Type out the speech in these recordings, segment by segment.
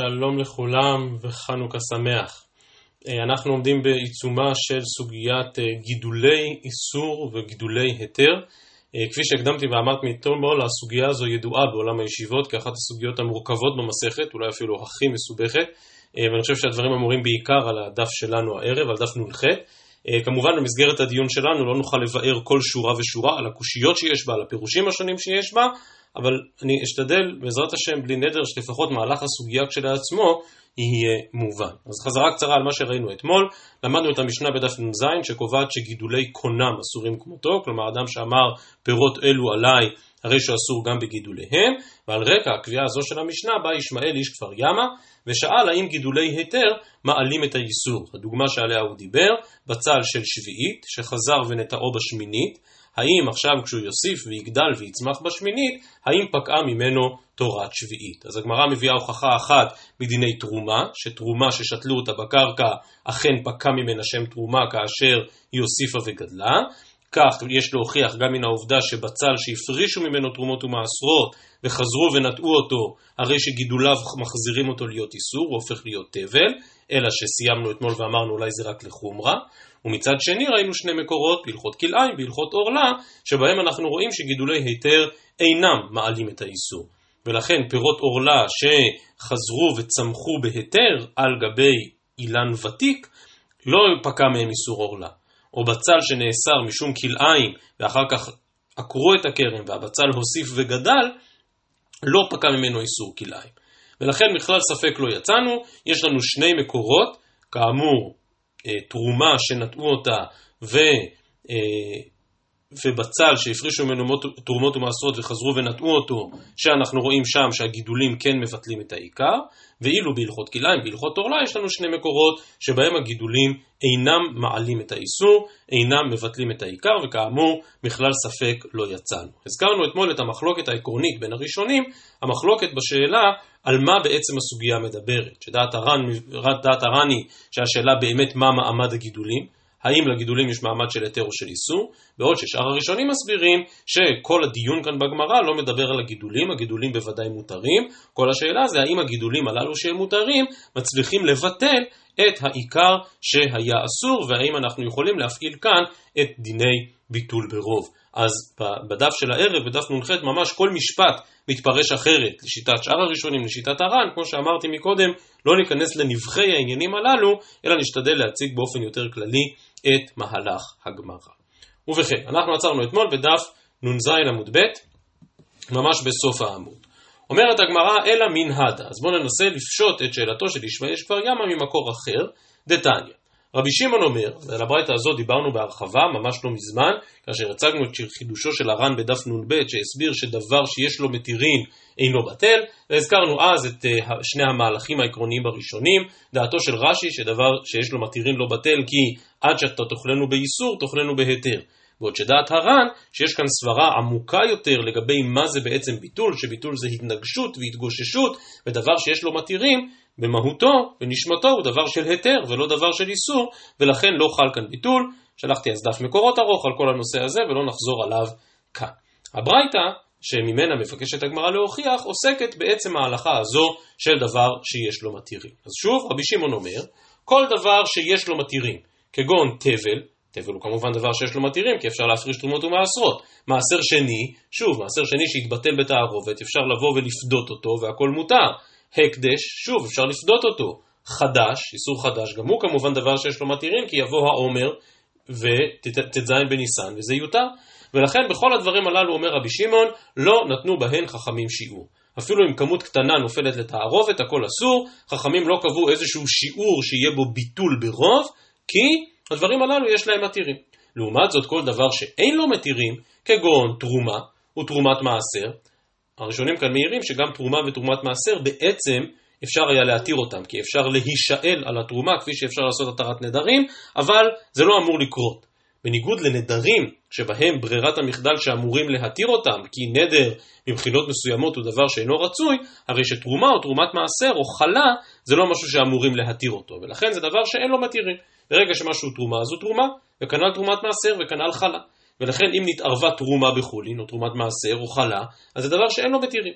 שלום לכולם וחנוכה שמח. אה, אנחנו עומדים בעיצומה של סוגיית אה, גידולי איסור וגידולי היתר. אה, כפי שהקדמתי ואמרתי מאתמול, הסוגיה הזו ידועה בעולם הישיבות כאחת הסוגיות המורכבות במסכת, אולי אפילו הכי מסובכת, ואני חושב שהדברים אמורים בעיקר על הדף שלנו הערב, על דף נ"ח. כמובן במסגרת הדיון שלנו לא נוכל לבאר כל שורה ושורה על הקושיות שיש בה, על הפירושים השונים שיש בה, אבל אני אשתדל בעזרת השם בלי נדר שלפחות מהלך הסוגיה כשלעצמו יהיה מובן. אז חזרה קצרה על מה שראינו אתמול, למדנו את המשנה בדף נ"ז שקובעת שגידולי קונם אסורים כמותו, כלומר אדם שאמר פירות אלו עליי הרי שאסור גם בגידוליהם, ועל רקע הקביעה הזו של המשנה בא ישמעאל איש כפר ימה ושאל האם גידולי היתר מעלים את האיסור. הדוגמה שעליה הוא דיבר, בצל של שביעית שחזר ונטעו בשמינית האם עכשיו כשהוא יוסיף ויגדל ויצמח בשמינית, האם פקעה ממנו תורת שביעית. אז הגמרא מביאה הוכחה אחת מדיני תרומה, שתרומה ששתלו אותה בקרקע אכן פקע ממנה שם תרומה כאשר היא הוסיפה וגדלה. כך יש להוכיח גם מן העובדה שבצל שהפרישו ממנו תרומות ומעשרות וחזרו ונטעו אותו, הרי שגידוליו מחזירים אותו להיות איסור, הוא הופך להיות תבל, אלא שסיימנו אתמול ואמרנו אולי זה רק לחומרה. ומצד שני ראינו שני מקורות בהלכות כלאיים, בהלכות עורלה, שבהם אנחנו רואים שגידולי היתר אינם מעלים את האיסור. ולכן פירות עורלה שחזרו וצמחו בהיתר על גבי אילן ותיק, לא פקע מהם איסור עורלה. או בצל שנאסר משום כלאיים ואחר כך עקרו את הכרם והבצל הוסיף וגדל, לא פקע ממנו איסור כלאיים. ולכן בכלל ספק לא יצאנו, יש לנו שני מקורות, כאמור אה, תרומה שנטעו אותה ו, אה, ובצל שהפרישו ממנו תרומות ומעשרות וחזרו ונטעו אותו, שאנחנו רואים שם שהגידולים כן מבטלים את העיקר, ואילו בהלכות כלאיים, בהלכות עורלה, יש לנו שני מקורות שבהם הגידולים אינם מעלים את האיסור, אינם מבטלים את העיקר, וכאמור, בכלל ספק לא יצאנו. הזכרנו אתמול את המחלוקת העקרונית בין הראשונים, המחלוקת בשאלה על מה בעצם הסוגיה מדברת, שדעת הר"ן, דעת הר"ן היא שהשאלה באמת מה מעמד הגידולים, האם לגידולים יש מעמד של היתר או של איסור, בעוד ששאר הראשונים מסבירים שכל הדיון כאן בגמרא לא מדבר על הגידולים, הגידולים בוודאי מותרים, כל השאלה זה האם הגידולים הללו שהם מותרים מצליחים לבטל את העיקר שהיה אסור, והאם אנחנו יכולים להפעיל כאן את דיני ביטול ברוב. אז בדף של הערב, בדף נ"ח, ממש כל משפט מתפרש אחרת לשיטת שאר הראשונים, לשיטת הר"ן, כמו שאמרתי מקודם, לא ניכנס לנבחי העניינים הללו, אלא נשתדל להציג באופן יותר כללי את מהלך הגמרא. ובכן, אנחנו עצרנו אתמול בדף נ"ז עמוד ב', ממש בסוף העמוד. אומרת הגמרא, אלא מן הדה. אז בואו ננסה לפשוט את שאלתו של ישמעאל שכבר ימה ממקור אחר, דתניא. רבי שמעון אומר, ועל הברייתא הזאת דיברנו בהרחבה, ממש לא מזמן, כאשר הצגנו את חידושו של הר"ן בדף נ"ב, שהסביר שדבר שיש לו מתירים אינו בטל, והזכרנו אז את uh, שני המהלכים העקרוניים הראשונים, דעתו של רש"י שדבר שיש לו מתירים לא בטל כי עד שאתה תאכלנו באיסור, תאכלנו בהיתר. בעוד שדעת הר"ן, שיש כאן סברה עמוקה יותר לגבי מה זה בעצם ביטול, שביטול זה התנגשות והתגוששות, ודבר שיש לו מתירים, במהותו ונשמתו הוא דבר של היתר ולא דבר של איסור, ולכן לא חל כאן ביטול. שלחתי אז דף מקורות ארוך על כל הנושא הזה ולא נחזור עליו כאן. הברייתא, שממנה מבקשת הגמרא להוכיח, עוסקת בעצם ההלכה הזו של דבר שיש לו מתירים. אז שוב, רבי שמעון אומר, כל דבר שיש לו מתירים, כגון תבל, תבל הוא כמובן דבר שיש לו מתירים, כי אפשר להפריש תרומות ומעשרות. מעשר שני, שוב, מעשר שני שהתבטל בתערובת, אפשר לבוא ולפדות אותו והכל מותר. הקדש, שוב, אפשר לפדות אותו. חדש, איסור חדש, גם הוא כמובן דבר שיש לו מתירים, כי יבוא העומר וט"ז בניסן, וזה יותר. ולכן בכל הדברים הללו אומר רבי שמעון, לא נתנו בהן חכמים שיעור. אפילו אם כמות קטנה נופלת לתערובת, הכל אסור, חכמים לא קבעו איזשהו שיעור שיהיה בו ביטול ברוב, כי הדברים הללו יש להם מתירים. לעומת זאת, כל דבר שאין לו מתירים, כגון תרומה ותרומת מעשר, הראשונים כאן מעירים שגם תרומה ותרומת מעשר בעצם אפשר היה להתיר אותם, כי אפשר להישאל על התרומה כפי שאפשר לעשות התרת נדרים, אבל זה לא אמור לקרות. בניגוד לנדרים, שבהם ברירת המחדל שאמורים להתיר אותם, כי נדר מבחינות מסוימות הוא דבר שאינו רצוי, הרי שתרומה או תרומת מעשר או חלה זה לא משהו שאמורים להתיר אותו, ולכן זה דבר שאין לו מתירים. ברגע שמשהו תרומה, זו תרומה, וכנ"ל תרומת מעשר וכנ"ל חלה. ולכן אם נתערבה תרומה בחולין, או תרומת מעשר, או חלה, אז זה דבר שאין לו מתירים.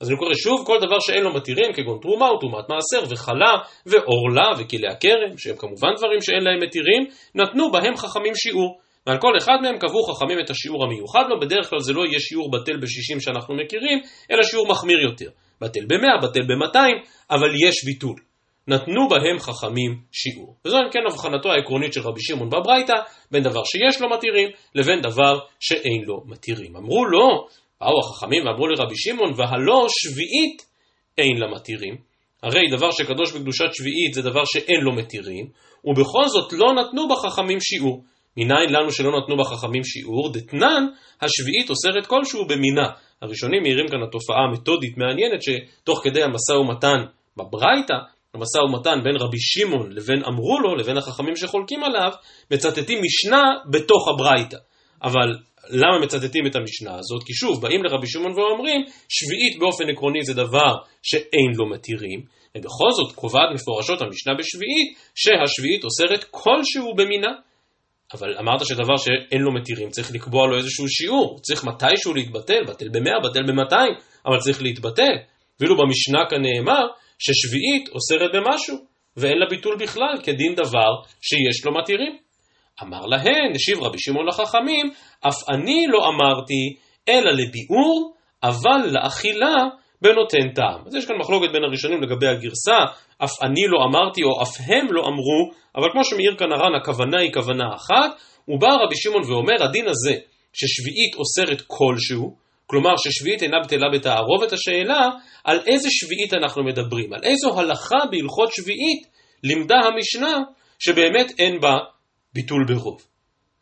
אז אני קורא שוב, כל דבר שאין לו מתירים, כגון תרומה או תרומת מעשר וחלה ועורלה וכלי הכרם, שהם כמובן דברים שאין להם מתירים, נתנו בהם חכמים שיעור. ועל כל אחד מהם קבעו חכמים את השיעור המיוחד לו, בדרך כלל זה לא יהיה שיעור בטל ב-60 שאנחנו מכירים, אלא שיעור מחמיר יותר. בטל ב-100, בטל ב-200, אבל יש ביטול. נתנו בהם חכמים שיעור. וזו אם כן הבחנתו העקרונית של רבי שמעון בברייתא, בין דבר שיש לו מתירים, לבין דבר שאין לו מתירים. אמרו לו, באו החכמים ואמרו לרבי שמעון, והלא שביעית אין לה מתירים. הרי דבר שקדוש בקדושת שביעית זה דבר שאין לו מתירים, ובכל זאת לא נתנו בחכמים שיעור. מניין לנו שלא נתנו בחכמים שיעור? דתנן, השביעית אוסרת כלשהו במינה. הראשונים מעירים כאן התופעה המתודית מעניינת שתוך כדי המשא ומתן בברייתא, המשא ומתן בין רבי שמעון לבין אמרו לו, לבין החכמים שחולקים עליו, מצטטים משנה בתוך הברייתא. אבל למה מצטטים את המשנה הזאת? כי שוב, באים לרבי שמעון ואומרים, שביעית באופן עקרוני זה דבר שאין לו מתירים, ובכל זאת קובעת מפורשות המשנה בשביעית, שהשביעית אוסרת כלשהו במינה. אבל אמרת שדבר שאין לו מתירים, צריך לקבוע לו איזשהו שיעור, צריך מתישהו להתבטל, בטל במאה, בטל במאתיים, אבל צריך להתבטל. ואילו במשנה כאן נאמר ששביעית אוסרת במשהו, ואין לה ביטול בכלל, כדין דבר שיש לו מתירים. אמר להן, השיב רבי שמעון לחכמים, אף אני לא אמרתי, אלא לביאור, אבל לאכילה בנותן טעם. אז יש כאן מחלוקת בין הראשונים לגבי הגרסה, אף אני לא אמרתי או אף הם לא אמרו, אבל כמו שמעיר כאן הר"ן, הכוונה היא כוונה אחת, ובא רבי שמעון ואומר, הדין הזה, ששביעית אוסרת כלשהו, כלומר ששביעית אינה בטלה בתערובת השאלה, על איזה שביעית אנחנו מדברים, על איזו הלכה בהלכות שביעית לימדה המשנה שבאמת אין בה ביטול ברוב.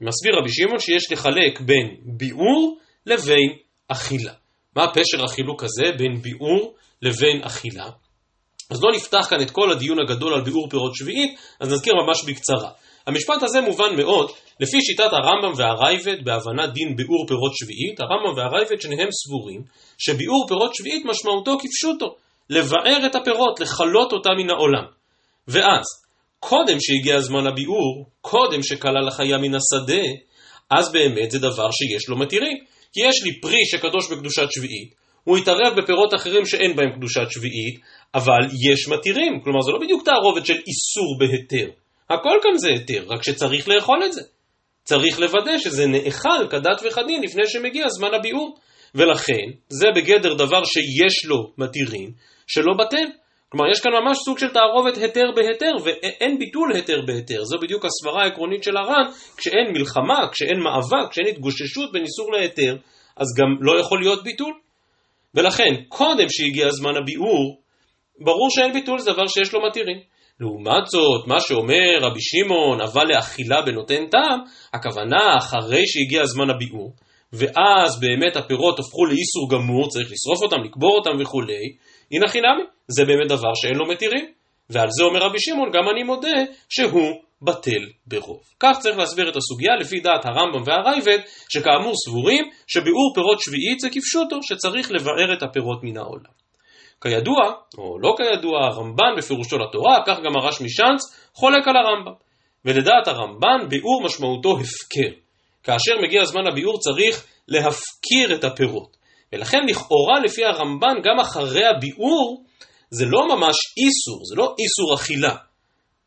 מסביר רבי שמעון שיש לחלק בין ביאור לבין אכילה. מה פשר החילוק הזה בין ביאור לבין אכילה? אז לא נפתח כאן את כל הדיון הגדול על ביאור פירות שביעית, אז נזכיר ממש בקצרה. המשפט הזה מובן מאוד, לפי שיטת הרמב"ם והרייבד בהבנת דין ביאור פירות שביעית, הרמב"ם והרייבד שניהם סבורים שביאור פירות שביעית משמעותו כפשוטו, לבאר את הפירות, לכלות אותה מן העולם. ואז, קודם שהגיע הזמן הביאור, קודם שכלל החיה מן השדה, אז באמת זה דבר שיש לו מתירים. כי יש לי פרי שקדוש בקדושת שביעית, הוא יתערב בפירות אחרים שאין בהם קדושת שביעית, אבל יש מתירים, כלומר זה לא בדיוק תערובת של איסור בהיתר. הכל כאן זה היתר, רק שצריך לאכול את זה. צריך לוודא שזה נאכל כדת וכדין לפני שמגיע זמן הביאור. ולכן, זה בגדר דבר שיש לו מתירים, שלא בטל. כלומר, יש כאן ממש סוג של תערובת היתר בהיתר, ואין ביטול היתר בהיתר. זו בדיוק הסברה העקרונית של הר"ן, כשאין מלחמה, כשאין מאבק, כשאין התגוששות בין איסור להיתר, אז גם לא יכול להיות ביטול. ולכן, קודם שהגיע זמן הביאור, ברור שאין ביטול, זה דבר שיש לו מתירים. לעומת זאת, מה שאומר רבי שמעון, אבל לאכילה בנותן טעם, הכוונה אחרי שהגיע זמן הביאור, ואז באמת הפירות הפכו לאיסור גמור, צריך לשרוף אותם, לקבור אותם וכולי, הנה חינמי, זה באמת דבר שאין לו מתירים. ועל זה אומר רבי שמעון, גם אני מודה שהוא בטל ברוב. כך צריך להסביר את הסוגיה לפי דעת הרמב"ם והרייבד, שכאמור סבורים שביאור פירות שביעית זה כפשוטו, שצריך לבאר את הפירות מן העולם. כידוע, או לא כידוע, הרמב"ן בפירושו לתורה, כך גם הרש משאנץ, חולק על הרמב"ם. ולדעת הרמב"ן, ביאור משמעותו הפקר. כאשר מגיע זמן הביאור צריך להפקיר את הפירות. ולכן לכאורה לפי הרמב"ן, גם אחרי הביאור, זה לא ממש איסור, זה לא איסור אכילה.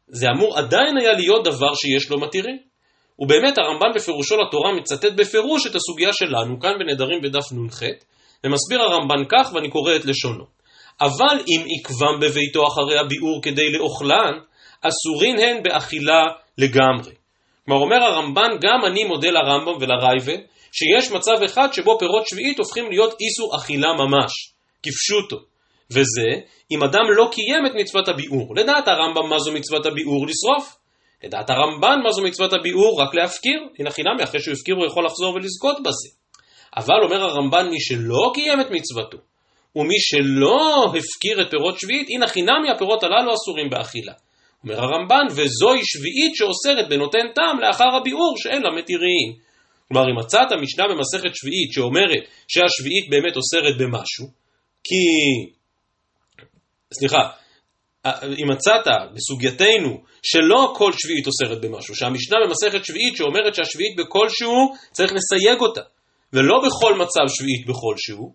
זה אמור עדיין היה להיות דבר שיש לו מתירים. ובאמת הרמב"ן בפירושו לתורה מצטט בפירוש את הסוגיה שלנו, כאן בנדרים בדף נ"ח, ומסביר הרמב"ן כך, ואני קורא את לשונו. אבל אם עקבם בביתו אחרי הביאור כדי לאוכלן, אסורין הן באכילה לגמרי. כלומר אומר הרמב"ן, גם אני מודה לרמב"ם ולרייבד, שיש מצב אחד שבו פירות שביעית הופכים להיות איסור אכילה ממש, כפשוטו. וזה, אם אדם לא קיים את מצוות הביאור. לדעת הרמב"ם מה זו מצוות הביאור? לשרוף. לדעת הרמב"ן מה זו מצוות הביאור? רק להפקיר. הנה חינמי, אחרי שהוא הפקיר הוא יכול לחזור ולזכות בזה. אבל אומר הרמב"ן, מי שלא קיים את מצוותו, ומי שלא הפקיר את פירות שביעית, הנה חינמי הפירות הללו אסורים באכילה. אומר הרמב"ן, וזוהי שביעית שאוסרת בנותן טעם לאחר הביאור שאין לה מתירים. כלומר, אם מצאת משנה במסכת שביעית שאומרת שהשביעית באמת אוסרת במשהו, כי... סליחה, אם מצאת בסוגייתנו שלא כל שביעית אוסרת במשהו, שהמשנה במסכת שביעית שאומרת שהשביעית בכלשהו צריך לסייג אותה, ולא בכל מצב שביעית בכלשהו,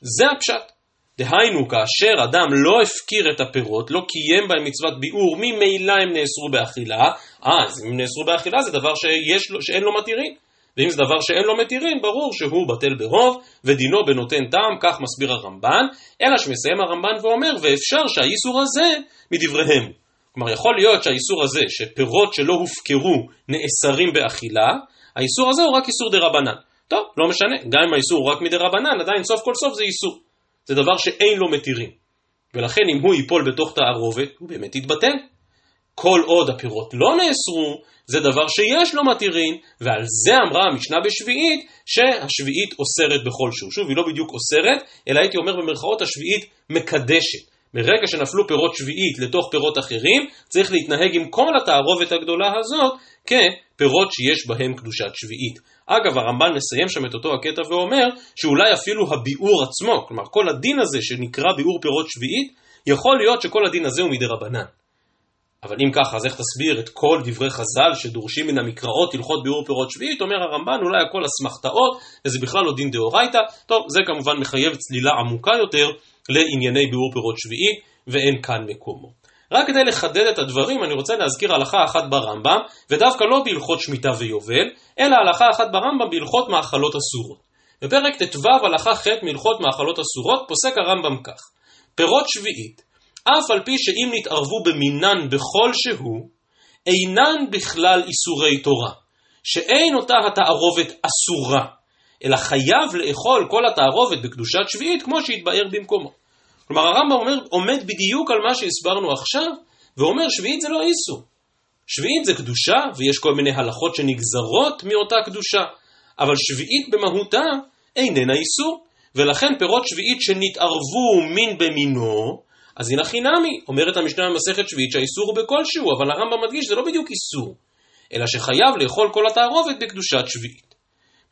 זה הפשט. דהיינו, כאשר אדם לא הפקיר את הפירות, לא קיים בהם מצוות ביאור, ממילא הם נאסרו באכילה, אז אם הם נאסרו באכילה זה דבר שיש שאין לו מתירים. ואם זה דבר שאין לו מתירים, ברור שהוא בטל ברוב, ודינו בנותן טעם, כך מסביר הרמב"ן, אלא שמסיים הרמב"ן ואומר, ואפשר שהאיסור הזה מדבריהם. כלומר, יכול להיות שהאיסור הזה, שפירות שלא הופקרו נאסרים באכילה, האיסור הזה הוא רק איסור דה רבנן. טוב, לא משנה, גם אם האיסור הוא רק מדה רבנן, עדיין סוף כל סוף זה איסור. זה דבר שאין לו מתירים. ולכן אם הוא ייפול בתוך תערובת, הוא באמת יתבטל. כל עוד הפירות לא נאסרו, זה דבר שיש לו מתירים, ועל זה אמרה המשנה בשביעית, שהשביעית אוסרת בכל שהוא. שוב, היא לא בדיוק אוסרת, אלא הייתי אומר במרכאות השביעית מקדשת. מרגע שנפלו פירות שביעית לתוך פירות אחרים, צריך להתנהג עם כל התערובת הגדולה הזאת כפירות שיש בהם קדושת שביעית. אגב, הרמב"ן מסיים שם את אותו הקטע ואומר שאולי אפילו הביאור עצמו, כלומר כל הדין הזה שנקרא ביאור פירות שביעית, יכול להיות שכל הדין הזה הוא מדי רבנן. אבל אם ככה, אז איך תסביר את כל דברי חז"ל שדורשים מן המקראות הלכות ביאור פירות שביעית? אומר הרמב"ן, אולי הכל אסמכתאות, וזה בכלל לא דין דאורייתא. טוב, זה כמובן מחייב צלילה עמוקה יותר לענייני ביאור פירות שביעית, ואין כאן מקומו. רק כדי לחדד את הדברים, אני רוצה להזכיר הלכה אחת ברמב"ם, ודווקא לא בהלכות שמיטה ויובל, אלא הלכה אחת ברמב"ם בהלכות מאכלות אסורות. בפרק ט"ו הלכה ח' מהלכות מאכלות אסורות, פוסק הרמב"ם כך: פירות שביעית, אף על פי שאם נתערבו במינן בכל שהוא, אינן בכלל איסורי תורה, שאין אותה התערובת אסורה, אלא חייב לאכול כל התערובת בקדושת שביעית כמו שהתבאר במקומו. כלומר הרמב"ם אומר, עומד בדיוק על מה שהסברנו עכשיו, ואומר שביעית זה לא איסור. שביעית זה קדושה, ויש כל מיני הלכות שנגזרות מאותה קדושה, אבל שביעית במהותה איננה איסור, ולכן פירות שביעית שנתערבו מין במינו, אז הנה חינמי, אומרת המשנה במסכת שביעית שהאיסור הוא בכלשהו, אבל הרמב"ם מדגיש שזה לא בדיוק איסור, אלא שחייב לאכול כל התערובת בקדושת שביעית.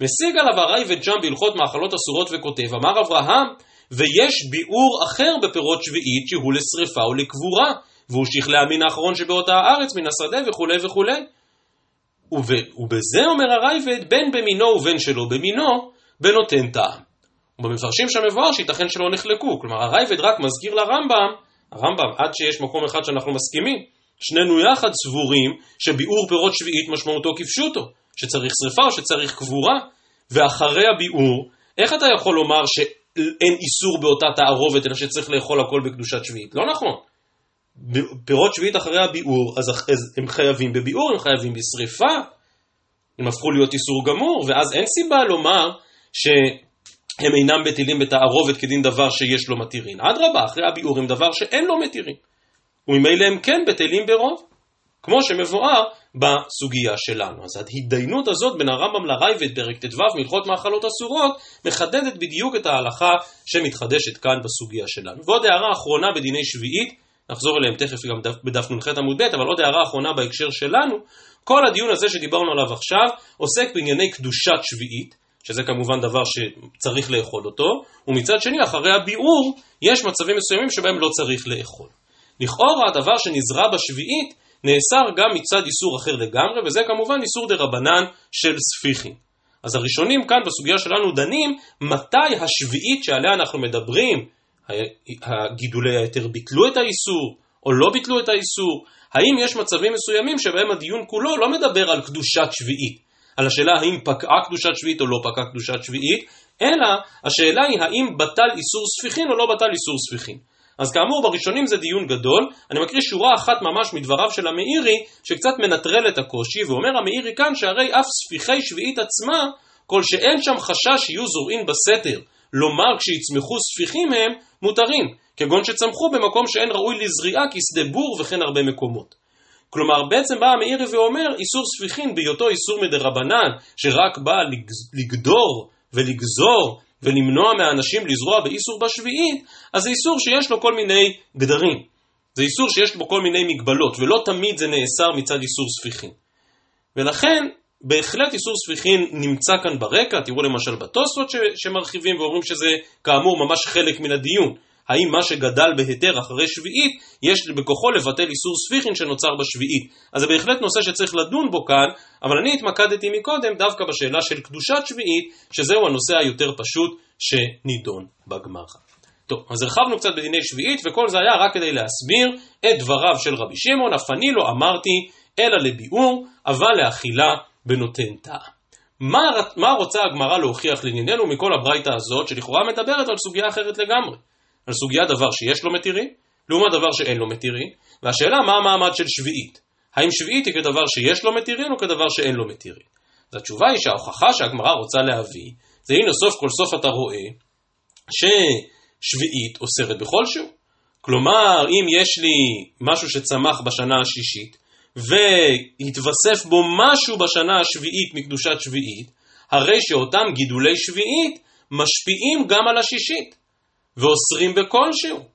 משיג עליו הרייבד שם בהלכות מאכלות אסורות וכותב, אמר אברהם, ויש ביאור אחר בפירות שביעית שהוא לשרפה או לקבורה, והוא שכלי המין האחרון שבאותה הארץ, מן השדה וכולי וכולי. וב, ובזה אומר הרייבד, בין במינו ובין שלא במינו, בנותן טעם. ובמפרשים שם מבואר שייתכן שלא נחלקו, כלומר הרייבד רק מזכיר לרמב"ם, הרמב"ם עד שיש מקום אחד שאנחנו מסכימים, שנינו יחד סבורים שביאור פירות שביעית משמעותו כפשוטו, שצריך שרפה או שצריך קבורה, ואחרי הביאור, איך אתה יכול לומר שאין איסור באותה תערובת, אלא שצריך לאכול הכל בקדושת שביעית? לא נכון. פירות שביעית אחרי הביאור, אז הם חייבים בביאור, הם חייבים בשריפה, הם הפכו להיות איסור גמור, ואז אין סיבה לומר שהם אינם בטילים בתערובת כדין דבר שיש לו מתירין. אדרבה, אחרי הביאור הם דבר שאין לו מתירין. וממילא הם כן בטלים ברוב, כמו שמבואר בסוגיה שלנו. אז ההתדיינות הזאת בין הרמב"ם לרייבד פרק ט"ו מלכות מאכלות אסורות מחדדת בדיוק את ההלכה שמתחדשת כאן בסוגיה שלנו. ועוד הערה אחרונה בדיני שביעית, נחזור אליהם תכף גם בדף נ"ח עמוד ב', אבל עוד הערה אחרונה בהקשר שלנו, כל הדיון הזה שדיברנו עליו עכשיו עוסק בענייני קדושת שביעית, שזה כמובן דבר שצריך לאכול אותו, ומצד שני אחרי הביאור יש מצבים מסוימים שבהם לא צריך לאכול. לכאורה הדבר שנזרע בשביעית נאסר גם מצד איסור אחר לגמרי, וזה כמובן איסור דה רבנן של ספיחים. אז הראשונים כאן בסוגיה שלנו דנים מתי השביעית שעליה אנחנו מדברים, הגידולי היתר ביטלו את האיסור או לא ביטלו את האיסור, האם יש מצבים מסוימים שבהם הדיון כולו לא מדבר על קדושת שביעית, על השאלה האם פקעה קדושת שביעית או לא פקעה קדושת שביעית, אלא השאלה היא האם בטל איסור ספיחין או לא בטל איסור ספיחין. אז כאמור בראשונים זה דיון גדול, אני מקריא שורה אחת ממש מדבריו של המאירי שקצת מנטרל את הקושי ואומר המאירי כאן שהרי אף ספיחי שביעית עצמה כל שאין שם חשש שיהיו זורעים בסתר לומר כשיצמחו ספיחים הם מותרים כגון שצמחו במקום שאין ראוי לזריעה כשדה בור וכן הרבה מקומות. כלומר בעצם בא המאירי ואומר איסור ספיחין בהיותו איסור מדרבנן שרק בא לגדור ולגזור ולמנוע מהאנשים לזרוע באיסור בשביעית, אז זה איסור שיש לו כל מיני גדרים. זה איסור שיש בו כל מיני מגבלות, ולא תמיד זה נאסר מצד איסור ספיחין. ולכן, בהחלט איסור ספיחין נמצא כאן ברקע, תראו למשל בתוספות שמרחיבים ואומרים שזה כאמור ממש חלק מן הדיון. האם מה שגדל בהיתר אחרי שביעית, יש בכוחו לבטל איסור ספיחין שנוצר בשביעית. אז זה בהחלט נושא שצריך לדון בו כאן, אבל אני התמקדתי מקודם דווקא בשאלה של קדושת שביעית, שזהו הנושא היותר פשוט שנידון בגמרא. טוב, אז הרחבנו קצת בדיני שביעית, וכל זה היה רק כדי להסביר את דבריו של רבי שמעון, אף אני לא אמרתי, אלא לביאור, אבל לאכילה בנותן טעם. מה, מה רוצה הגמרא להוכיח לענייננו מכל הברייתא הזאת, שלכאורה מדברת על סוגיה אחרת לגמרי? על סוגיה דבר שיש לו מתירים, לעומת דבר שאין לו מתירים, והשאלה מה המעמד של שביעית. האם שביעית היא כדבר שיש לו מתירים או כדבר שאין לו מתירים? אז התשובה היא שההוכחה שהגמרא רוצה להביא, זה הנה סוף כל סוף אתה רואה ששביעית אוסרת בכל שהוא. כלומר, אם יש לי משהו שצמח בשנה השישית, והתווסף בו משהו בשנה השביעית מקדושת שביעית, הרי שאותם גידולי שביעית משפיעים גם על השישית, ואוסרים בכלשהו.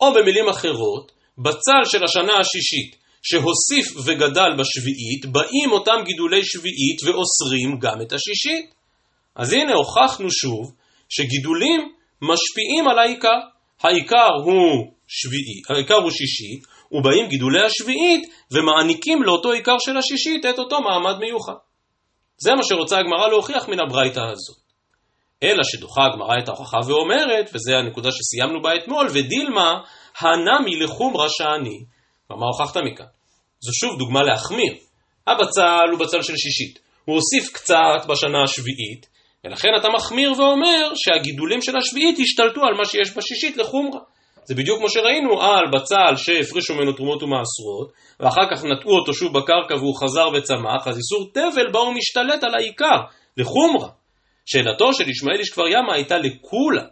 או במילים אחרות, בצל של השנה השישית, שהוסיף וגדל בשביעית, באים אותם גידולי שביעית ואוסרים גם את השישית. אז הנה הוכחנו שוב שגידולים משפיעים על העיקר. העיקר הוא שביעית, העיקר הוא שישית, ובאים גידולי השביעית ומעניקים לאותו עיקר של השישית את אותו מעמד מיוחד. זה מה שרוצה הגמרא להוכיח מן הברייתא הזאת. אלא שדוחה הגמרא את ההוכחה ואומרת, וזו הנקודה שסיימנו בה אתמול, ודילמה, הנמי לחומרא שאני. ומה הוכחת מכאן? זו שוב דוגמה להחמיר. הבצל הוא בצל של שישית. הוא הוסיף קצת בשנה השביעית, ולכן אתה מחמיר ואומר שהגידולים של השביעית השתלטו על מה שיש בשישית לחומרה. זה בדיוק כמו שראינו על בצל שהפרישו ממנו תרומות ומעשרות, ואחר כך נטעו אותו שוב בקרקע והוא חזר וצמח, אז איסור תבל בא ומשתלט על העיקר, לחומרה. שאלתו של ישמעאל איש כבר ימה הייתה לקולה.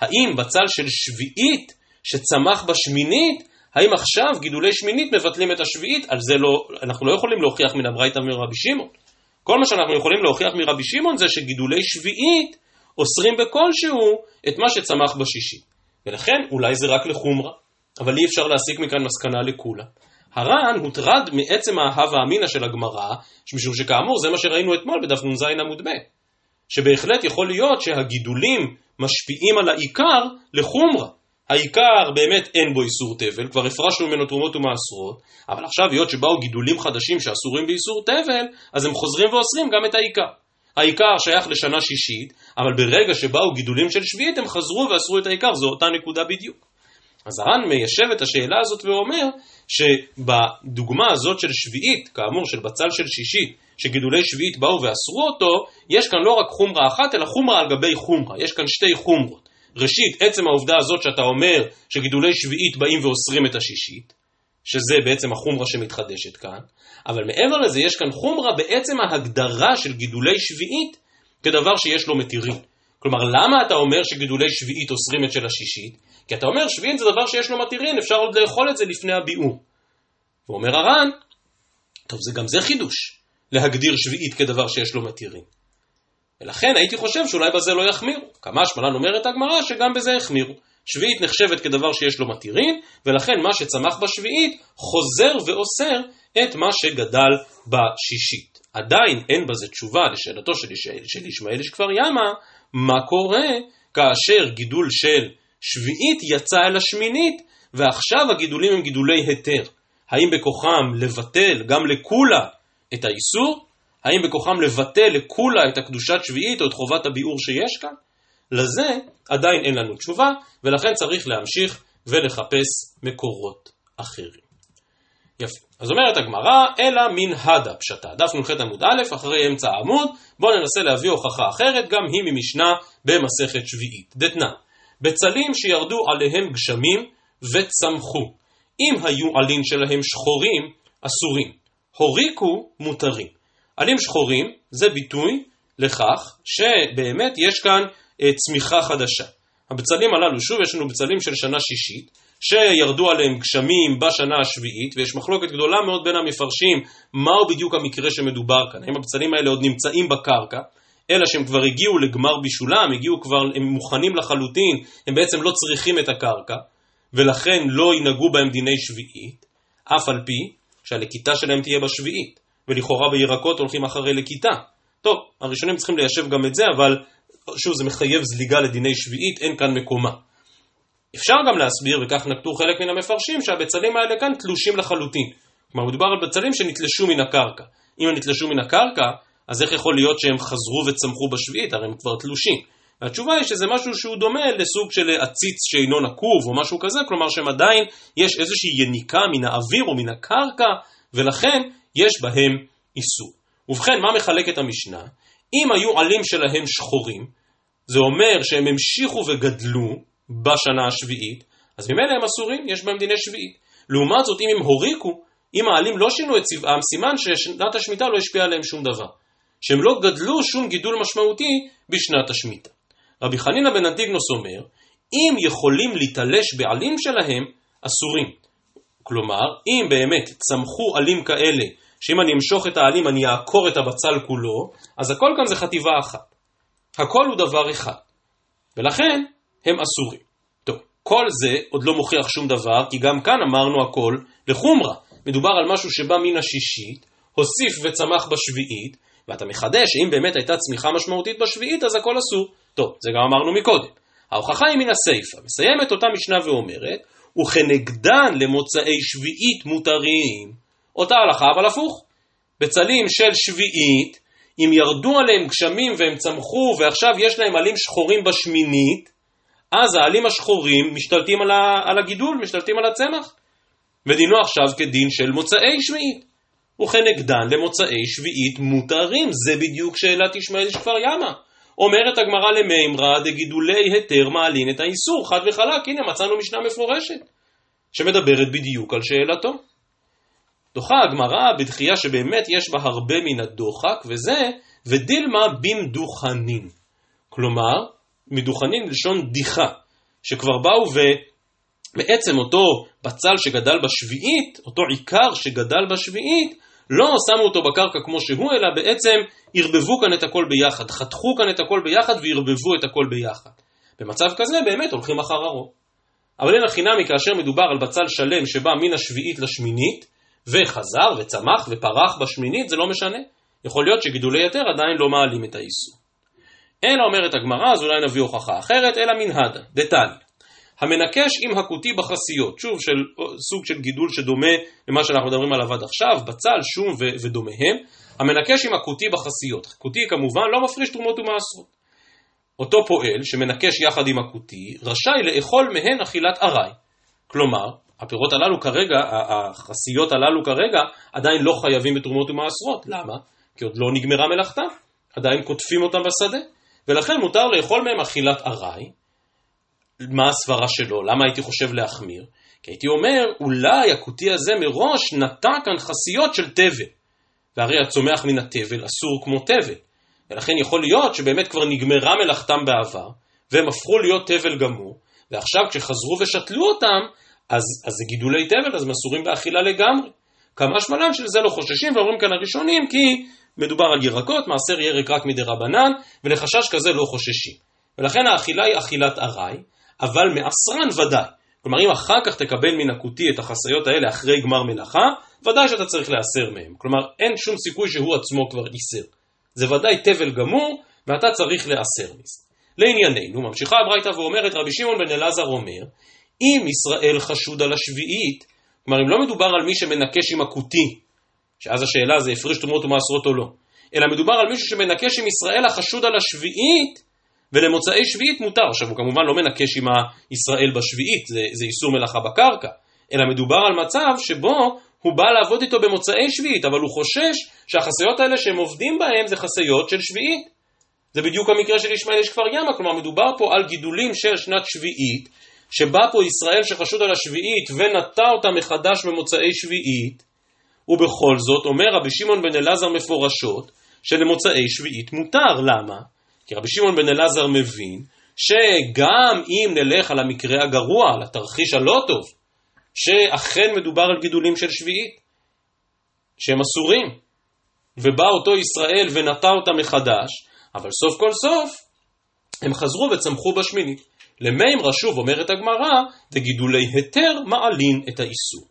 האם בצל של שביעית שצמח בשמינית, האם עכשיו גידולי שמינית מבטלים את השביעית? על זה לא, אנחנו לא יכולים להוכיח מן הברייתא מרבי שמעון. כל מה שאנחנו יכולים להוכיח מרבי שמעון זה שגידולי שביעית אוסרים בכלשהו את מה שצמח בשישית. ולכן אולי זה רק לחומרה, אבל אי אפשר להסיק מכאן מסקנה לכולה. הר"ן הוטרד מעצם ההווה אמינא של הגמרא, משום שכאמור זה מה שראינו אתמול בדף נ"ז עמוד ב', שבהחלט יכול להיות שהגידולים משפיעים על העיקר לחומרה. העיקר באמת אין בו איסור תבל, כבר הפרשנו ממנו תרומות ומעשרות, אבל עכשיו היות שבאו גידולים חדשים שאסורים באיסור תבל, אז הם חוזרים ואוסרים גם את העיקר. העיקר שייך לשנה שישית, אבל ברגע שבאו גידולים של שביעית הם חזרו ואסרו את העיקר, זו אותה נקודה בדיוק. אז הר"ן מיישב את השאלה הזאת ואומר שבדוגמה הזאת של שביעית, כאמור של בצל של שישית, שגידולי שביעית באו ואסרו אותו, יש כאן לא רק חומרה אחת, אלא חומרה על גבי חומרה, יש כאן שתי חומרות. ראשית, עצם העובדה הזאת שאתה אומר שגידולי שביעית באים ואוסרים את השישית, שזה בעצם החומרה שמתחדשת כאן, אבל מעבר לזה יש כאן חומרה בעצם ההגדרה של גידולי שביעית כדבר שיש לו מתירים. כלומר, למה אתה אומר שגידולי שביעית אוסרים את של השישית? כי אתה אומר שביעית זה דבר שיש לו מתירים, אפשר עוד לאכול את זה לפני הביאור. ואומר הר"ן, טוב, זה גם זה חידוש, להגדיר שביעית כדבר שיש לו מתירים. ולכן הייתי חושב שאולי בזה לא יחמירו. כמה שמלן אומרת הגמרא שגם בזה יחמירו. שביעית נחשבת כדבר שיש לו מתירים, ולכן מה שצמח בשביעית חוזר ואוסר את מה שגדל בשישית. עדיין אין בזה תשובה לשאלתו של ישמעאל איש כפר ימה, מה קורה כאשר גידול של שביעית יצא אל השמינית, ועכשיו הגידולים הם גידולי היתר. האם בכוחם לבטל גם לכולה את האיסור? האם בכוחם לבטל לכולה את הקדושת שביעית או את חובת הביאור שיש כאן? לזה עדיין אין לנו תשובה, ולכן צריך להמשיך ולחפש מקורות אחרים. יפה. אז אומרת הגמרא, אלא מן הדה פשטה. דף נ"ח עמוד א', אחרי אמצע העמוד, בואו ננסה להביא הוכחה אחרת, גם היא ממשנה במסכת שביעית. דתנא, בצלים שירדו עליהם גשמים וצמחו. אם היו עלים שלהם שחורים, אסורים. הוריקו, מותרים. עלים שחורים זה ביטוי לכך שבאמת יש כאן אה, צמיחה חדשה. הבצלים הללו, שוב יש לנו בצלים של שנה שישית, שירדו עליהם גשמים בשנה השביעית, ויש מחלוקת גדולה מאוד בין המפרשים מהו בדיוק המקרה שמדובר כאן. האם הבצלים האלה עוד נמצאים בקרקע, אלא שהם כבר הגיעו לגמר בישולם, הגיעו כבר, הם מוכנים לחלוטין, הם בעצם לא צריכים את הקרקע, ולכן לא ינהגו בהם דיני שביעית, אף על פי שהלקיטה שלהם תהיה בשביעית, ולכאורה בירקות הולכים אחרי לקיטה. טוב, הראשונים צריכים ליישב גם את זה, אבל שוב, זה מחייב זליגה לדיני שביעית, אין כאן מקומה. אפשר גם להסביר, וכך נקטו חלק מן המפרשים, שהבצלים האלה כאן תלושים לחלוטין. כלומר, מדובר על בצלים שנתלשו מן הקרקע. אם הם נתלשו מן הקרקע, אז איך יכול להיות שהם חזרו וצמחו בשביעית? הרי הם כבר תלושים. והתשובה היא שזה משהו שהוא דומה לסוג של עציץ שאינו נקוב או משהו כזה, כלומר שהם עדיין יש איזושהי יניקה מן האוויר או מן הקרקע, ולכן יש בהם איסור. ובכן, מה מחלק את המשנה? אם היו עלים שלהם שחורים, זה אומר שהם המשיכו וגדלו בשנה השביעית, אז ממילא הם אסורים, יש בהם דיני שביעית. לעומת זאת, אם הם הוריקו, אם העלים לא שינו את צבעם, סימן ששנת השמיטה לא השפיעה עליהם שום דבר. שהם לא גדלו שום גידול משמעותי בשנת השמיטה. רבי חנינא בן אנטיגנוס אומר, אם יכולים להתעלש בעלים שלהם, אסורים. כלומר, אם באמת צמחו עלים כאלה, שאם אני אמשוך את העלים אני אעקור את הבצל כולו, אז הכל כאן זה חטיבה אחת. הכל הוא דבר אחד. ולכן, הם אסורים. טוב, כל זה עוד לא מוכיח שום דבר, כי גם כאן אמרנו הכל לחומרה. מדובר על משהו שבא מן השישית, הוסיף וצמח בשביעית, ואתה מחדש שאם באמת הייתה צמיחה משמעותית בשביעית, אז הכל אסור. טוב, זה גם אמרנו מקודם. ההוכחה היא מן הסיפא. מסיימת אותה משנה ואומרת, וכנגדן למוצאי שביעית מותרים. אותה הלכה, אבל הפוך. בצלים של שביעית, אם ירדו עליהם גשמים והם צמחו ועכשיו יש להם עלים שחורים בשמינית, אז העלים השחורים משתלטים על, ה, על הגידול, משתלטים על הצמח. ודינו עכשיו כדין של מוצאי שביעית. וכנגדן למוצאי שביעית מותרים, זה בדיוק שאלת ישמעאל יש כפר ימה. אומרת הגמרא למימרא דגידולי היתר מעלין את האיסור, חד וחלק, הנה מצאנו משנה מפורשת, שמדברת בדיוק על שאלתו. דוחה הגמרא בדחייה שבאמת יש בה הרבה מן הדוחק, וזה ודילמה במדוכנין. כלומר, מדוכנין לשון דיחה, שכבר באו ובעצם אותו בצל שגדל בשביעית, אותו עיקר שגדל בשביעית, לא שמו אותו בקרקע כמו שהוא, אלא בעצם ערבבו כאן את הכל ביחד, חתכו כאן את הכל ביחד וערבבו את הכל ביחד. במצב כזה באמת הולכים אחר הרוב. אבל אין החינמי כאשר מדובר על בצל שלם שבא מן השביעית לשמינית, וחזר וצמח ופרח בשמינית, זה לא משנה. יכול להיות שגידולי יתר עדיין לא מעלים את האיסור. אלא אומרת הגמרא, אז אולי נביא הוכחה אחרת, אלא מנהדה, דתניא. המנקש עם הכותי בחסיות, שוב, של סוג של גידול שדומה למה שאנחנו מדברים עליו עד עכשיו, בצל, שום ו- ודומיהם, המנקש עם הכותי בחסיות. כותי כמובן לא מפריש תרומות ומעשרות. אותו פועל שמנקש יחד עם הכותי, רשאי לאכול מהן אכילת ארעי. כלומר, הפירות הללו כרגע, החסיות הללו כרגע, עדיין לא חייבים בתרומות ומעשרות. למה? כי עוד לא נגמרה מלאכתם, עדיין קוטפים אותם בשדה, ולכן מותר לאכול מהם אכילת ארעי. מה הסברה שלו? למה הייתי חושב להחמיר? כי הייתי אומר, אולי הכותי הזה מראש נטע כאן חסיות של תבל. והרי הצומח מן התבל אסור כמו תבל. ולכן יכול להיות שבאמת כבר נגמרה מלאכתם בעבר, והם הפכו להיות תבל גמור, ועכשיו כשחזרו ושתלו אותם, אז, אז זה גידולי תבל, אז הם אסורים באכילה לגמרי. כמה שמלן של זה לא חוששים, ואומרים כאן הראשונים, כי מדובר על ירקות, מעשר ירק רק מדי רבנן, ולחשש כזה לא חוששים. ולכן האכילה היא אכילת ארעי, אבל מעשרן ודאי. כלומר, אם אחר כך תקבל מן הכותי את החסיות האלה אחרי גמר מלאכה, ודאי שאתה צריך להסר מהם. כלומר, אין שום סיכוי שהוא עצמו כבר איסר. זה ודאי תבל גמור, ואתה צריך להסר מזה. לענייננו, ממשיכה הברייתא ואומרת, רבי שמעון בן אלעזר אומר, אם ישראל חשוד על השביעית, כלומר אם לא מדובר על מי שמנקש עם הכותי, שאז השאלה זה הפריש תרומות ומעשרות או לא, אלא מדובר על מישהו שמנקש עם ישראל החשוד על השביעית, ולמוצאי שביעית מותר. עכשיו הוא כמובן לא מנקש עם ישראל בשביעית, זה, זה איסור מלאכה בקרקע, אלא מדובר על מצב שבו הוא בא לעבוד איתו במוצאי שביעית, אבל הוא חושש שהחסיות האלה שהם עובדים בהם זה חסיות של שביעית. זה בדיוק המקרה של ישמעאל יש כפר ימה, כלומר מדובר פה על גידולים של שנת שביעית, שבא פה ישראל שחשוד על השביעית ונטע אותה מחדש במוצאי שביעית, ובכל זאת אומר רבי שמעון בן אלעזר מפורשות שלמוצאי שביעית מותר. למה? כי רבי שמעון בן אלעזר מבין שגם אם נלך על המקרה הגרוע, על התרחיש הלא טוב, שאכן מדובר על גידולים של שביעית, שהם אסורים, ובא אותו ישראל ונטע אותה מחדש, אבל סוף כל סוף הם חזרו וצמחו בשמינית. למימרא שוב אומרת הגמרא, וגידולי היתר מעלין את האיסור.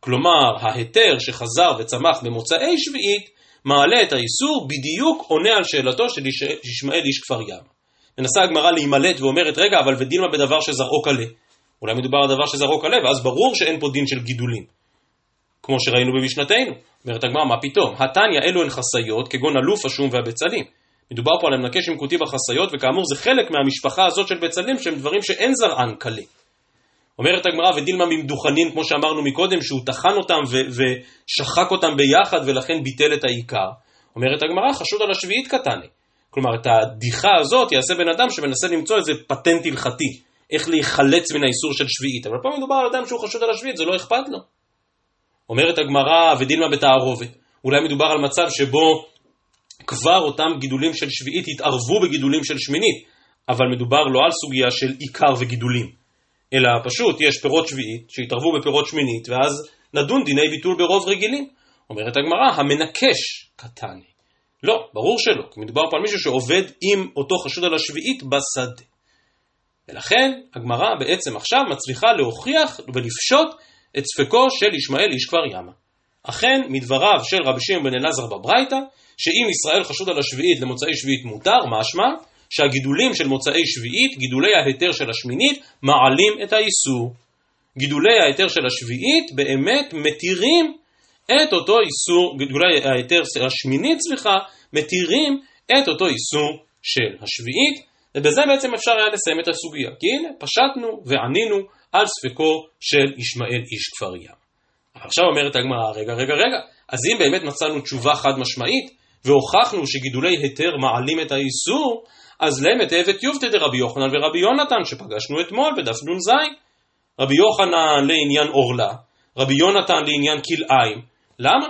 כלומר, ההיתר שחזר וצמח במוצאי שביעית, מעלה את האיסור, בדיוק עונה על שאלתו של ישמעאל איש כפר ים. מנסה הגמרא להימלט ואומרת, רגע, אבל ודילמה בדבר שזרעו קלה. אולי מדובר על דבר שזרעו קלה, ואז ברור שאין פה דין של גידולים. כמו שראינו במשנתנו. אומרת הגמרא, מה פתאום? התניא אלו הן חסיות, כגון אלוף השום והבצלים. מדובר פה על המנקש עם כותי בחסיות, וכאמור זה חלק מהמשפחה הזאת של בצלם, שהם דברים שאין זרען קלה. אומרת הגמרא, ודילמה ממדוכנין, כמו שאמרנו מקודם, שהוא טחן אותם ושחק אותם ביחד ולכן ביטל את העיקר. אומרת הגמרא, חשוד על השביעית קטני. כלומר, את הדיחה הזאת יעשה בן אדם שמנסה למצוא איזה פטנט הלכתי, איך להיחלץ מן האיסור של שביעית. אבל פה מדובר על אדם שהוא חשוד על השביעית, זה לא אכפת לו. אומרת הגמרא, ודילמה בתערובת. אולי מדובר על מצב שבו כבר אותם גידולים של שביעית התערבו בגידולים של שמינית, אבל מדובר לא על סוגיה של עיקר וגידולים, אלא פשוט יש פירות שביעית שהתערבו בפירות שמינית, ואז נדון דיני ביטול ברוב רגילים. אומרת הגמרא, המנקש קטני. לא, ברור שלא, כי מדובר פה על מישהו שעובד עם אותו חשוד על השביעית בשדה. ולכן הגמרא בעצם עכשיו מצליחה להוכיח ולפשוט את ספקו של ישמעאל איש כפר ימה. אכן, מדבריו של רבי שמעון בן אלעזר בברייתא, שאם ישראל חשוד על השביעית למוצאי שביעית מותר, משמע שהגידולים של מוצאי שביעית, גידולי ההיתר של השמינית, מעלים את האיסור. גידולי ההיתר של השביעית באמת מתירים את אותו איסור, גידולי ההיתר של השמינית, סליחה, מתירים את אותו איסור של השביעית, ובזה בעצם אפשר היה לסיים את הסוגיה. כי הנה, פשטנו וענינו על ספקו של ישמעאל איש כפר ים. עכשיו אומרת הגמרא, רגע, רגע, רגע, אז אם באמת מצאנו תשובה חד משמעית, והוכחנו שגידולי היתר מעלים את האיסור, אז למת עבד יובטא דרבי יוחנן ורבי יונתן, שפגשנו אתמול בדף נ"ז. רבי יוחנן לעניין עורלה, רבי יונתן לעניין כלאיים. למה?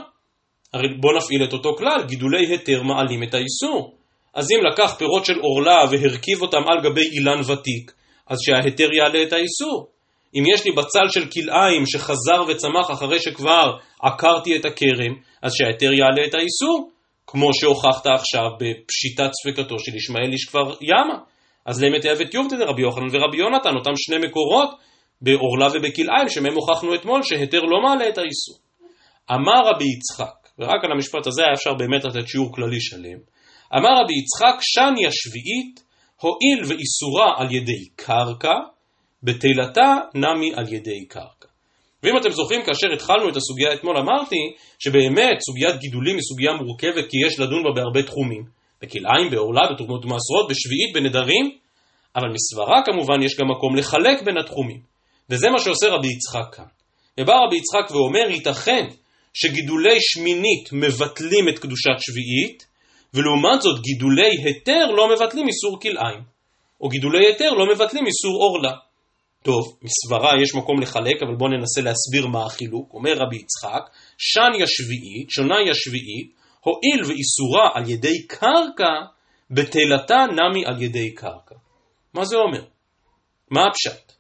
הרי בוא נפעיל את אותו כלל, גידולי היתר מעלים את האיסור. אז אם לקח פירות של עורלה והרכיב אותם על גבי אילן ותיק, אז שההיתר יעלה את האיסור. אם יש לי בצל של כלאיים שחזר וצמח אחרי שכבר עקרתי את הכרם, אז שההיתר יעלה את האיסור, כמו שהוכחת עכשיו בפשיטת ספקתו של ישמעאל איש כבר ימה. אז למת יאבת יובטא דרבי יוחנן ורבי יונתן, אותם שני מקורות בעורלה ובכלאיים, שמהם הוכחנו אתמול שהיתר לא מעלה את האיסור. אמר רבי יצחק, ורק על המשפט הזה היה אפשר באמת לתת שיעור כללי שלם, אמר רבי יצחק, שני השביעית, הואיל ואיסורה על ידי קרקע, בתהילתה נמי על ידי קרקע. ואם אתם זוכרים, כאשר התחלנו את הסוגיה אתמול אמרתי שבאמת סוגיית גידולים היא סוגיה מורכבת כי יש לדון בה בהרבה תחומים. בכלאיים, בעורלה, בתרומות ומעשרות, בשביעית, בנדרים, אבל מסברה כמובן יש גם מקום לחלק בין התחומים. וזה מה שעושה רבי יצחק כאן. ובא רבי יצחק ואומר, ייתכן שגידולי שמינית מבטלים את קדושת שביעית, ולעומת זאת גידולי היתר לא מבטלים איסור כלאיים, או גידולי היתר לא מבטלים איסור עורלה. טוב, מסברה יש מקום לחלק, אבל בואו ננסה להסביר מה החילוק. אומר רבי יצחק, שניה שביעית, שוניה שביעית, הואיל ואיסורה על ידי קרקע, בטלתה נמי על ידי קרקע. מה זה אומר? מה הפשט?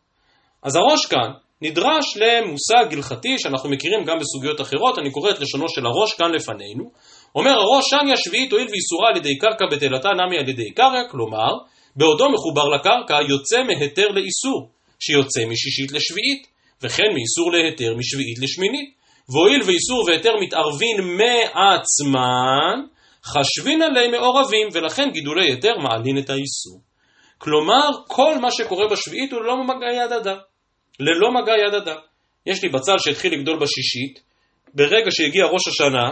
אז הראש כאן נדרש למושג הלכתי שאנחנו מכירים גם בסוגיות אחרות, אני קורא את לשונו של הראש כאן לפנינו. אומר הראש, שניה שביעית הואיל ואיסורה על ידי קרקע בטלתה נמי על ידי קרקע, כלומר, בעודו מחובר לקרקע יוצא מהיתר לאיסור. שיוצא משישית לשביעית, וכן מאיסור להיתר משביעית לשמינית. והואיל ואיסור והיתר מתערבין מעצמן, חשבין עליהם מעורבים, ולכן גידולי היתר מעלין את האיסור. כלומר, כל מה שקורה בשביעית הוא ללא מגע יד אדם. ללא מגע יד אדם. יש לי בצל שהתחיל לגדול בשישית, ברגע שהגיע ראש השנה,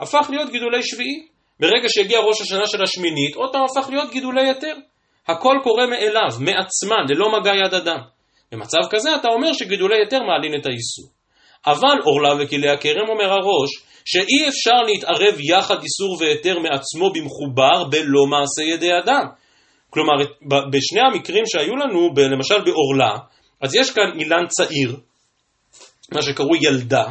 הפך להיות גידולי שביעית. ברגע שהגיע ראש השנה של השמינית, עוד פעם הפך להיות גידולי היתר. הכל קורה מאליו, מעצמן, ללא מגע יד אדם. במצב כזה אתה אומר שגידולי היתר מעלין את האיסור. אבל עורלה וכלי הכרם אומר הראש, שאי אפשר להתערב יחד איסור והיתר מעצמו במחובר בלא מעשה ידי אדם. כלומר, בשני המקרים שהיו לנו, למשל בעורלה, אז יש כאן אילן צעיר, מה שקרוי ילדה,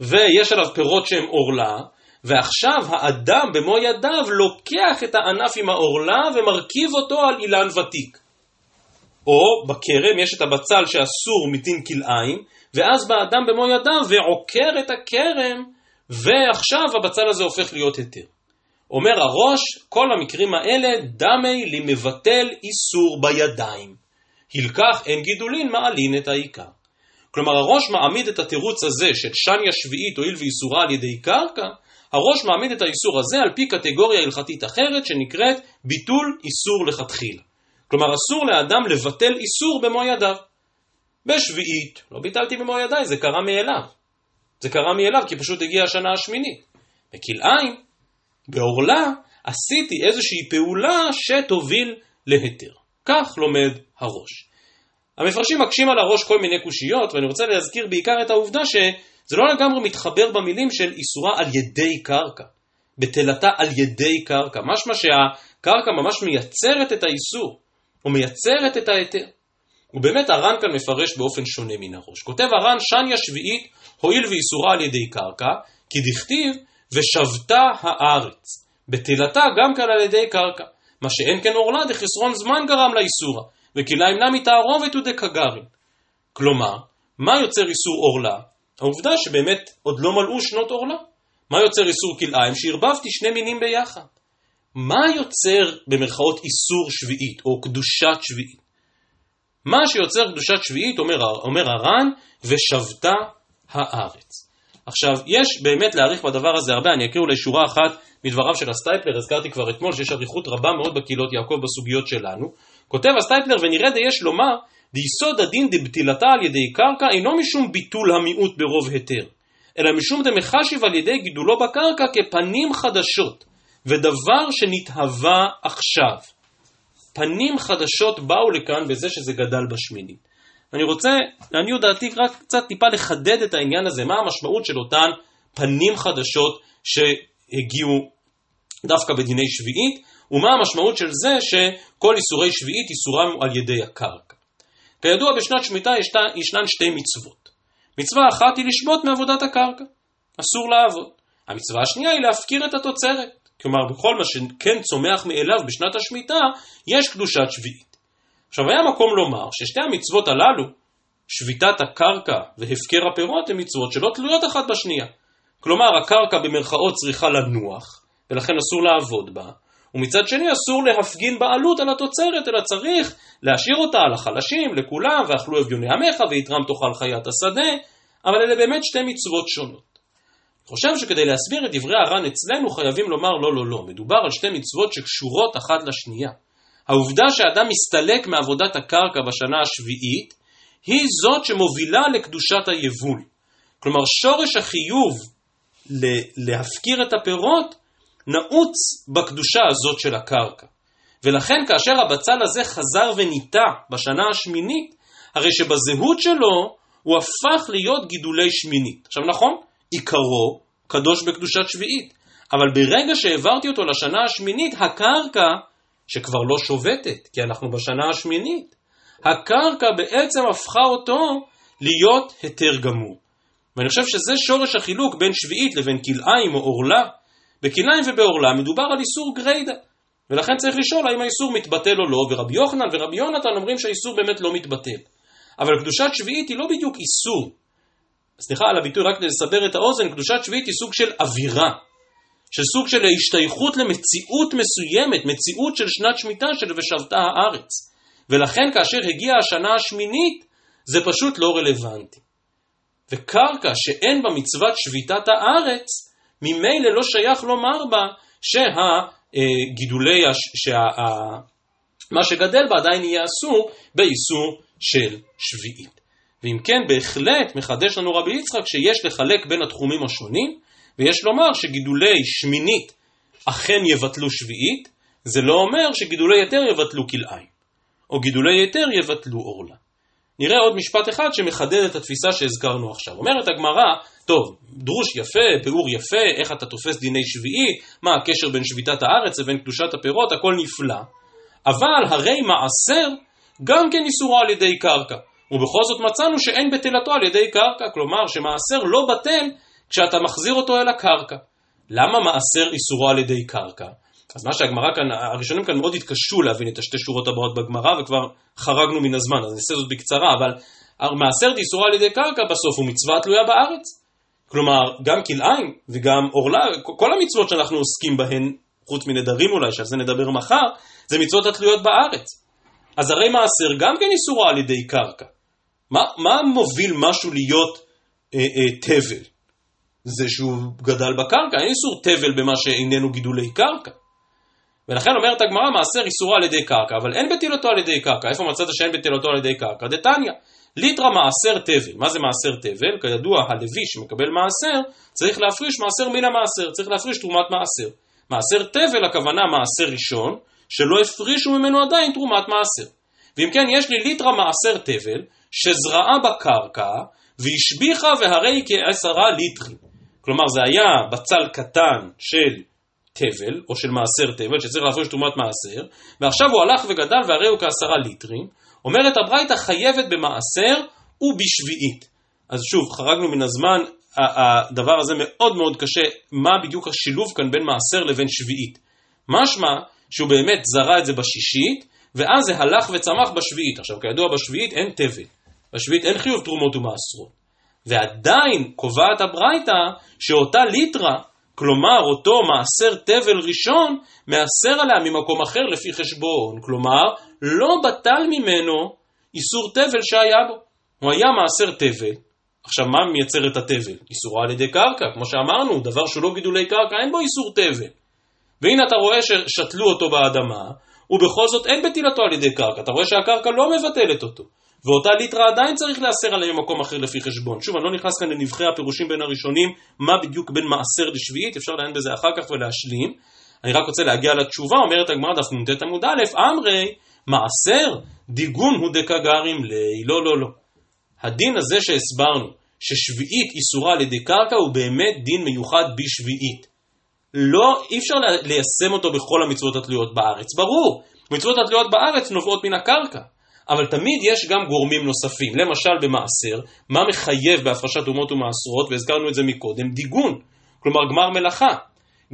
ויש עליו פירות שהם עורלה, ועכשיו האדם במו ידיו לוקח את הענף עם העורלה ומרכיב אותו על אילן ותיק. או בכרם יש את הבצל שאסור מתין כלאיים, ואז בא אדם במו ידיו ועוקר את הכרם, ועכשיו הבצל הזה הופך להיות היתר. אומר הראש, כל המקרים האלה דמי למבטל איסור בידיים. הלקח אין גידולין מעלין את העיקר. כלומר הראש מעמיד את התירוץ הזה של שניה שביעית הואיל ואיסורה על ידי קרקע, הראש מעמיד את האיסור הזה על פי קטגוריה הלכתית אחרת שנקראת ביטול איסור לכתחילה. כלומר, אסור לאדם לבטל איסור במו ידיו. בשביעית, לא ביטלתי במו ידיי, זה קרה מאליו. זה קרה מאליו כי פשוט הגיעה השנה השמינית. בכלאיים, בעורלה, עשיתי איזושהי פעולה שתוביל להיתר. כך לומד הראש. המפרשים מקשים על הראש כל מיני קושיות, ואני רוצה להזכיר בעיקר את העובדה שזה לא לגמרי מתחבר במילים של איסורה על ידי קרקע, בטלתה על ידי קרקע, משמע שהקרקע ממש מייצרת את האיסור, או מייצרת את ההיתר. ובאמת הר"ן כאן מפרש באופן שונה מן הראש. כותב הר"ן, שניה שביעית, הואיל ואיסורה על ידי קרקע, כי דכתיב, ושבתה הארץ. בטלתה גם כאן על ידי קרקע. מה שאין כן עורלה דחסרון זמן גרם לאיסורה, וכילה ימנע מתערובת ודקגרין. כלומר, מה יוצר איסור עורלה? העובדה שבאמת עוד לא מלאו שנות עורלה. מה יוצר איסור כלאיים? שערבבתי שני מינים ביחד. מה יוצר במרכאות איסור שביעית או קדושת שביעית? מה שיוצר קדושת שביעית, אומר, אומר הר"ן, ושבתה הארץ. עכשיו, יש באמת להאריך בדבר הזה הרבה, אני אקריא אולי שורה אחת מדבריו של הסטייפלר, הזכרתי כבר אתמול שיש אריכות רבה מאוד בקהילות יעקב בסוגיות שלנו. כותב הסטייפלר, ונראה דיש לומר, דיסוד הדין דבטילתו על ידי קרקע אינו משום ביטול המיעוט ברוב היתר, אלא משום דמחשיב על ידי גידולו בקרקע כפנים חדשות, ודבר שנתהווה עכשיו. פנים חדשות באו לכאן בזה שזה גדל בשמינית. אני רוצה, לעניות דעתי, רק קצת טיפה לחדד את העניין הזה, מה המשמעות של אותן פנים חדשות שהגיעו דווקא בדיני שביעית, ומה המשמעות של זה שכל איסורי שביעית איסורם על ידי הקרקע. כידוע בשנת שמיטה ישנן שתי מצוות. מצווה אחת היא לשבות מעבודת הקרקע, אסור לעבוד. המצווה השנייה היא להפקיר את התוצרת. כלומר, בכל מה שכן צומח מאליו בשנת השמיטה, יש קדושת שביעית. עכשיו, היה מקום לומר ששתי המצוות הללו, שביתת הקרקע והפקר הפירות, הן מצוות שלא תלויות אחת בשנייה. כלומר, הקרקע במרכאות צריכה לנוח, ולכן אסור לעבוד בה, ומצד שני אסור להפגין בעלות על התוצרת, אלא צריך להשאיר אותה על החלשים, לכולם, ואכלו אביוני עמך, ויתרם תאכל חיית השדה, אבל אלה באמת שתי מצוות שונות. חושב שכדי להסביר את דברי הר"ן אצלנו חייבים לומר לא, לא, לא. מדובר על שתי מצוות שקשורות אחת לשנייה. העובדה שאדם מסתלק מעבודת הקרקע בשנה השביעית, היא זאת שמובילה לקדושת היבול. כלומר, שורש החיוב להפקיר את הפירות נעוץ בקדושה הזאת של הקרקע. ולכן כאשר הבצל הזה חזר וניטע בשנה השמינית, הרי שבזהות שלו הוא הפך להיות גידולי שמינית. עכשיו נכון, עיקרו קדוש בקדושת שביעית. אבל ברגע שהעברתי אותו לשנה השמינית, הקרקע, שכבר לא שובתת, כי אנחנו בשנה השמינית, הקרקע בעצם הפכה אותו להיות היתר גמור. ואני חושב שזה שורש החילוק בין שביעית לבין כלאיים או עורלה. בכלאיים ובעורלה מדובר על איסור גריידא. ולכן צריך לשאול האם האיסור מתבטל או לא, ורבי יוחנן ורבי יונתן אומרים שהאיסור באמת לא מתבטל. אבל קדושת שביעית היא לא בדיוק איסור, סליחה על הביטוי, רק לסבר את האוזן, קדושת שביעית היא סוג של אווירה, של סוג של השתייכות למציאות מסוימת, מציאות של שנת שמיטה של ושבתה הארץ. ולכן כאשר הגיעה השנה השמינית, זה פשוט לא רלוונטי. וקרקע שאין בה מצוות שביתת הארץ, ממילא לא שייך לומר בה שהגידולי, שה, מה שגדל בה עדיין יהיה אסור באיסור של שביעית. ואם כן, בהחלט מחדש לנו רבי יצחק שיש לחלק בין התחומים השונים, ויש לומר שגידולי שמינית אכן יבטלו שביעית, זה לא אומר שגידולי יתר יבטלו כלאיים, או גידולי יתר יבטלו עורלה. נראה עוד משפט אחד שמחדד את התפיסה שהזכרנו עכשיו. אומרת הגמרא, טוב, דרוש יפה, ביאור יפה, איך אתה תופס דיני שביעי, מה הקשר בין שביתת הארץ לבין קדושת הפירות, הכל נפלא. אבל הרי מעשר גם כן איסורו על ידי קרקע. ובכל זאת מצאנו שאין בטלתו על ידי קרקע, כלומר שמעשר לא בטל כשאתה מחזיר אותו אל הקרקע. למה מעשר איסורו על ידי קרקע? אז מה שהגמרא כאן, הראשונים כאן מאוד התקשו להבין את השתי שורות הבאות בגמרא וכבר חרגנו מן הזמן, אז נעשה זאת בקצרה, אבל מעשר איסורו על ידי קרקע בסוף הוא מצווה תלויה בארץ. כלומר, גם כלאיים וגם עורלה, כל המצוות שאנחנו עוסקים בהן, חוץ מנדרים אולי, שעל זה נדבר מחר, זה מצוות התלויות בארץ. אז הרי מעשר גם כן איסורו על ידי קרקע. מה, מה מוביל משהו להיות אה, אה, תבל? זה שהוא גדל בקרקע, אין איסור תבל במה שאיננו גידולי קרקע. ולכן אומרת הגמרא, מעשר איסורו על ידי קרקע, אבל אין בטילתו על ידי קרקע. איפה מצאת שאין בטילתו על ידי קרקע? דתניא. ליטרא מעשר תבל. מה זה מעשר תבל? כידוע, הלוי שמקבל מעשר, צריך להפריש מעשר מן המעשר, צריך להפריש תרומת מעשר. מעשר תבל הכוונה מעשר ראשון, שלא הפרישו ממנו עדיין תרומת מעשר. ואם כן, יש לי ליטרה מעשר תבל, שזרעה בקרקע, והשביחה והרי כעשרה ליטרים. כלומר, זה היה בצל קטן של תבל, או של מעשר תבל, שצריך להפריש תרומת מעשר, ועכשיו הוא הלך וגדל והרי הוא כעשרה ליטרים. אומרת הברייתא חייבת במעשר ובשביעית. אז שוב, חרגנו מן הזמן, הדבר הזה מאוד מאוד קשה, מה בדיוק השילוב כאן בין מעשר לבין שביעית. משמע שהוא באמת זרע את זה בשישית, ואז זה הלך וצמח בשביעית. עכשיו, כידוע, בשביעית אין תבל. בשביעית אין חיוב תרומות ומעשרות. ועדיין קובעת הברייתא שאותה ליטרה, כלומר אותו מעשר תבל ראשון, מעשר עליה ממקום אחר לפי חשבון. כלומר, לא בטל ממנו איסור תבל שהיה בו. הוא היה מעשר תבל. עכשיו, מה מייצר את התבל? איסורה על ידי קרקע, כמו שאמרנו, דבר שהוא לא גידולי קרקע, אין בו איסור תבל. והנה אתה רואה ששתלו אותו באדמה, ובכל זאת אין בטילתו על ידי קרקע. אתה רואה שהקרקע לא מבטלת אותו. ואותה ליטרה עדיין צריך להסר עליה ממקום אחר לפי חשבון. שוב, אני לא נכנס כאן לנבחי הפירושים בין הראשונים, מה בדיוק בין מעשר לשביעית, אפשר לעיין בזה אחר כך ולהשלים. אני רק רוצה להגיע לתשובה, אומרת הגמרא דף נ"ט עמוד א', אמרי, מעשר, דיגון הוא דקגרים לי, לא, לא, לא. הדין הזה שהסברנו, ששביעית איסורה על ידי קרקע, הוא באמת דין מיוחד בשביעית. לא, אי אפשר ליישם אותו בכל המצוות התלויות בארץ. ברור, מצוות התלויות בארץ נובעות מן הקרקע. אבל תמיד יש גם גורמים נוספים. למשל במעשר, מה מחייב בהפרשת אומות ומעשרות, והזכרנו את זה מקודם, דיגון. כלומר גמר מלאכה.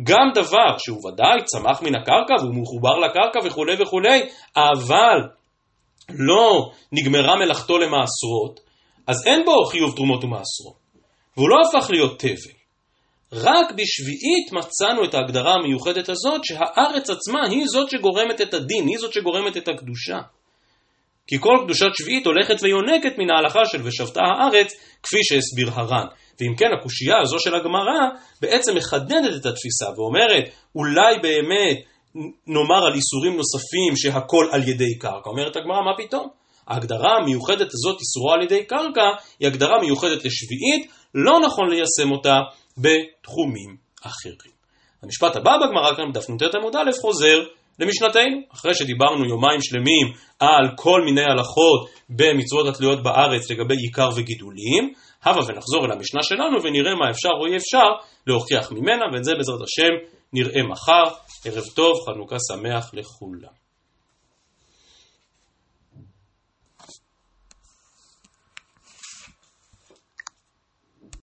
גם דבר שהוא ודאי צמח מן הקרקע והוא מחובר לקרקע וכולי וכולי, אבל לא נגמרה מלאכתו למעשרות, אז אין בו חיוב תרומות ומעשרות. והוא לא הפך להיות תבל. רק בשביעית מצאנו את ההגדרה המיוחדת הזאת, שהארץ עצמה היא זאת שגורמת את הדין, היא זאת שגורמת את הקדושה. כי כל קדושת שביעית הולכת ויונקת מן ההלכה של ושבתה הארץ, כפי שהסביר הר"ן. ואם כן, הקושייה הזו של הגמרא בעצם מחדדת את התפיסה ואומרת, אולי באמת נאמר על איסורים נוספים שהכל על ידי קרקע. אומרת הגמרא, מה פתאום? ההגדרה המיוחדת הזאת, איסורו על ידי קרקע, היא הגדרה מיוחדת לשביעית, לא נכון ליישם אותה בתחומים אחרים. המשפט הבא בגמרא כאן, בדף נ"ט עמוד א', חוזר למשנתנו. אחרי שדיברנו יומיים שלמים על כל מיני הלכות במצוות התלויות בארץ לגבי עיקר וגידולים, הבה ונחזור אל המשנה שלנו ונראה מה אפשר או אי אפשר להוכיח ממנה, ואת זה בעזרת השם נראה מחר. ערב טוב, חנוכה שמח לכולם.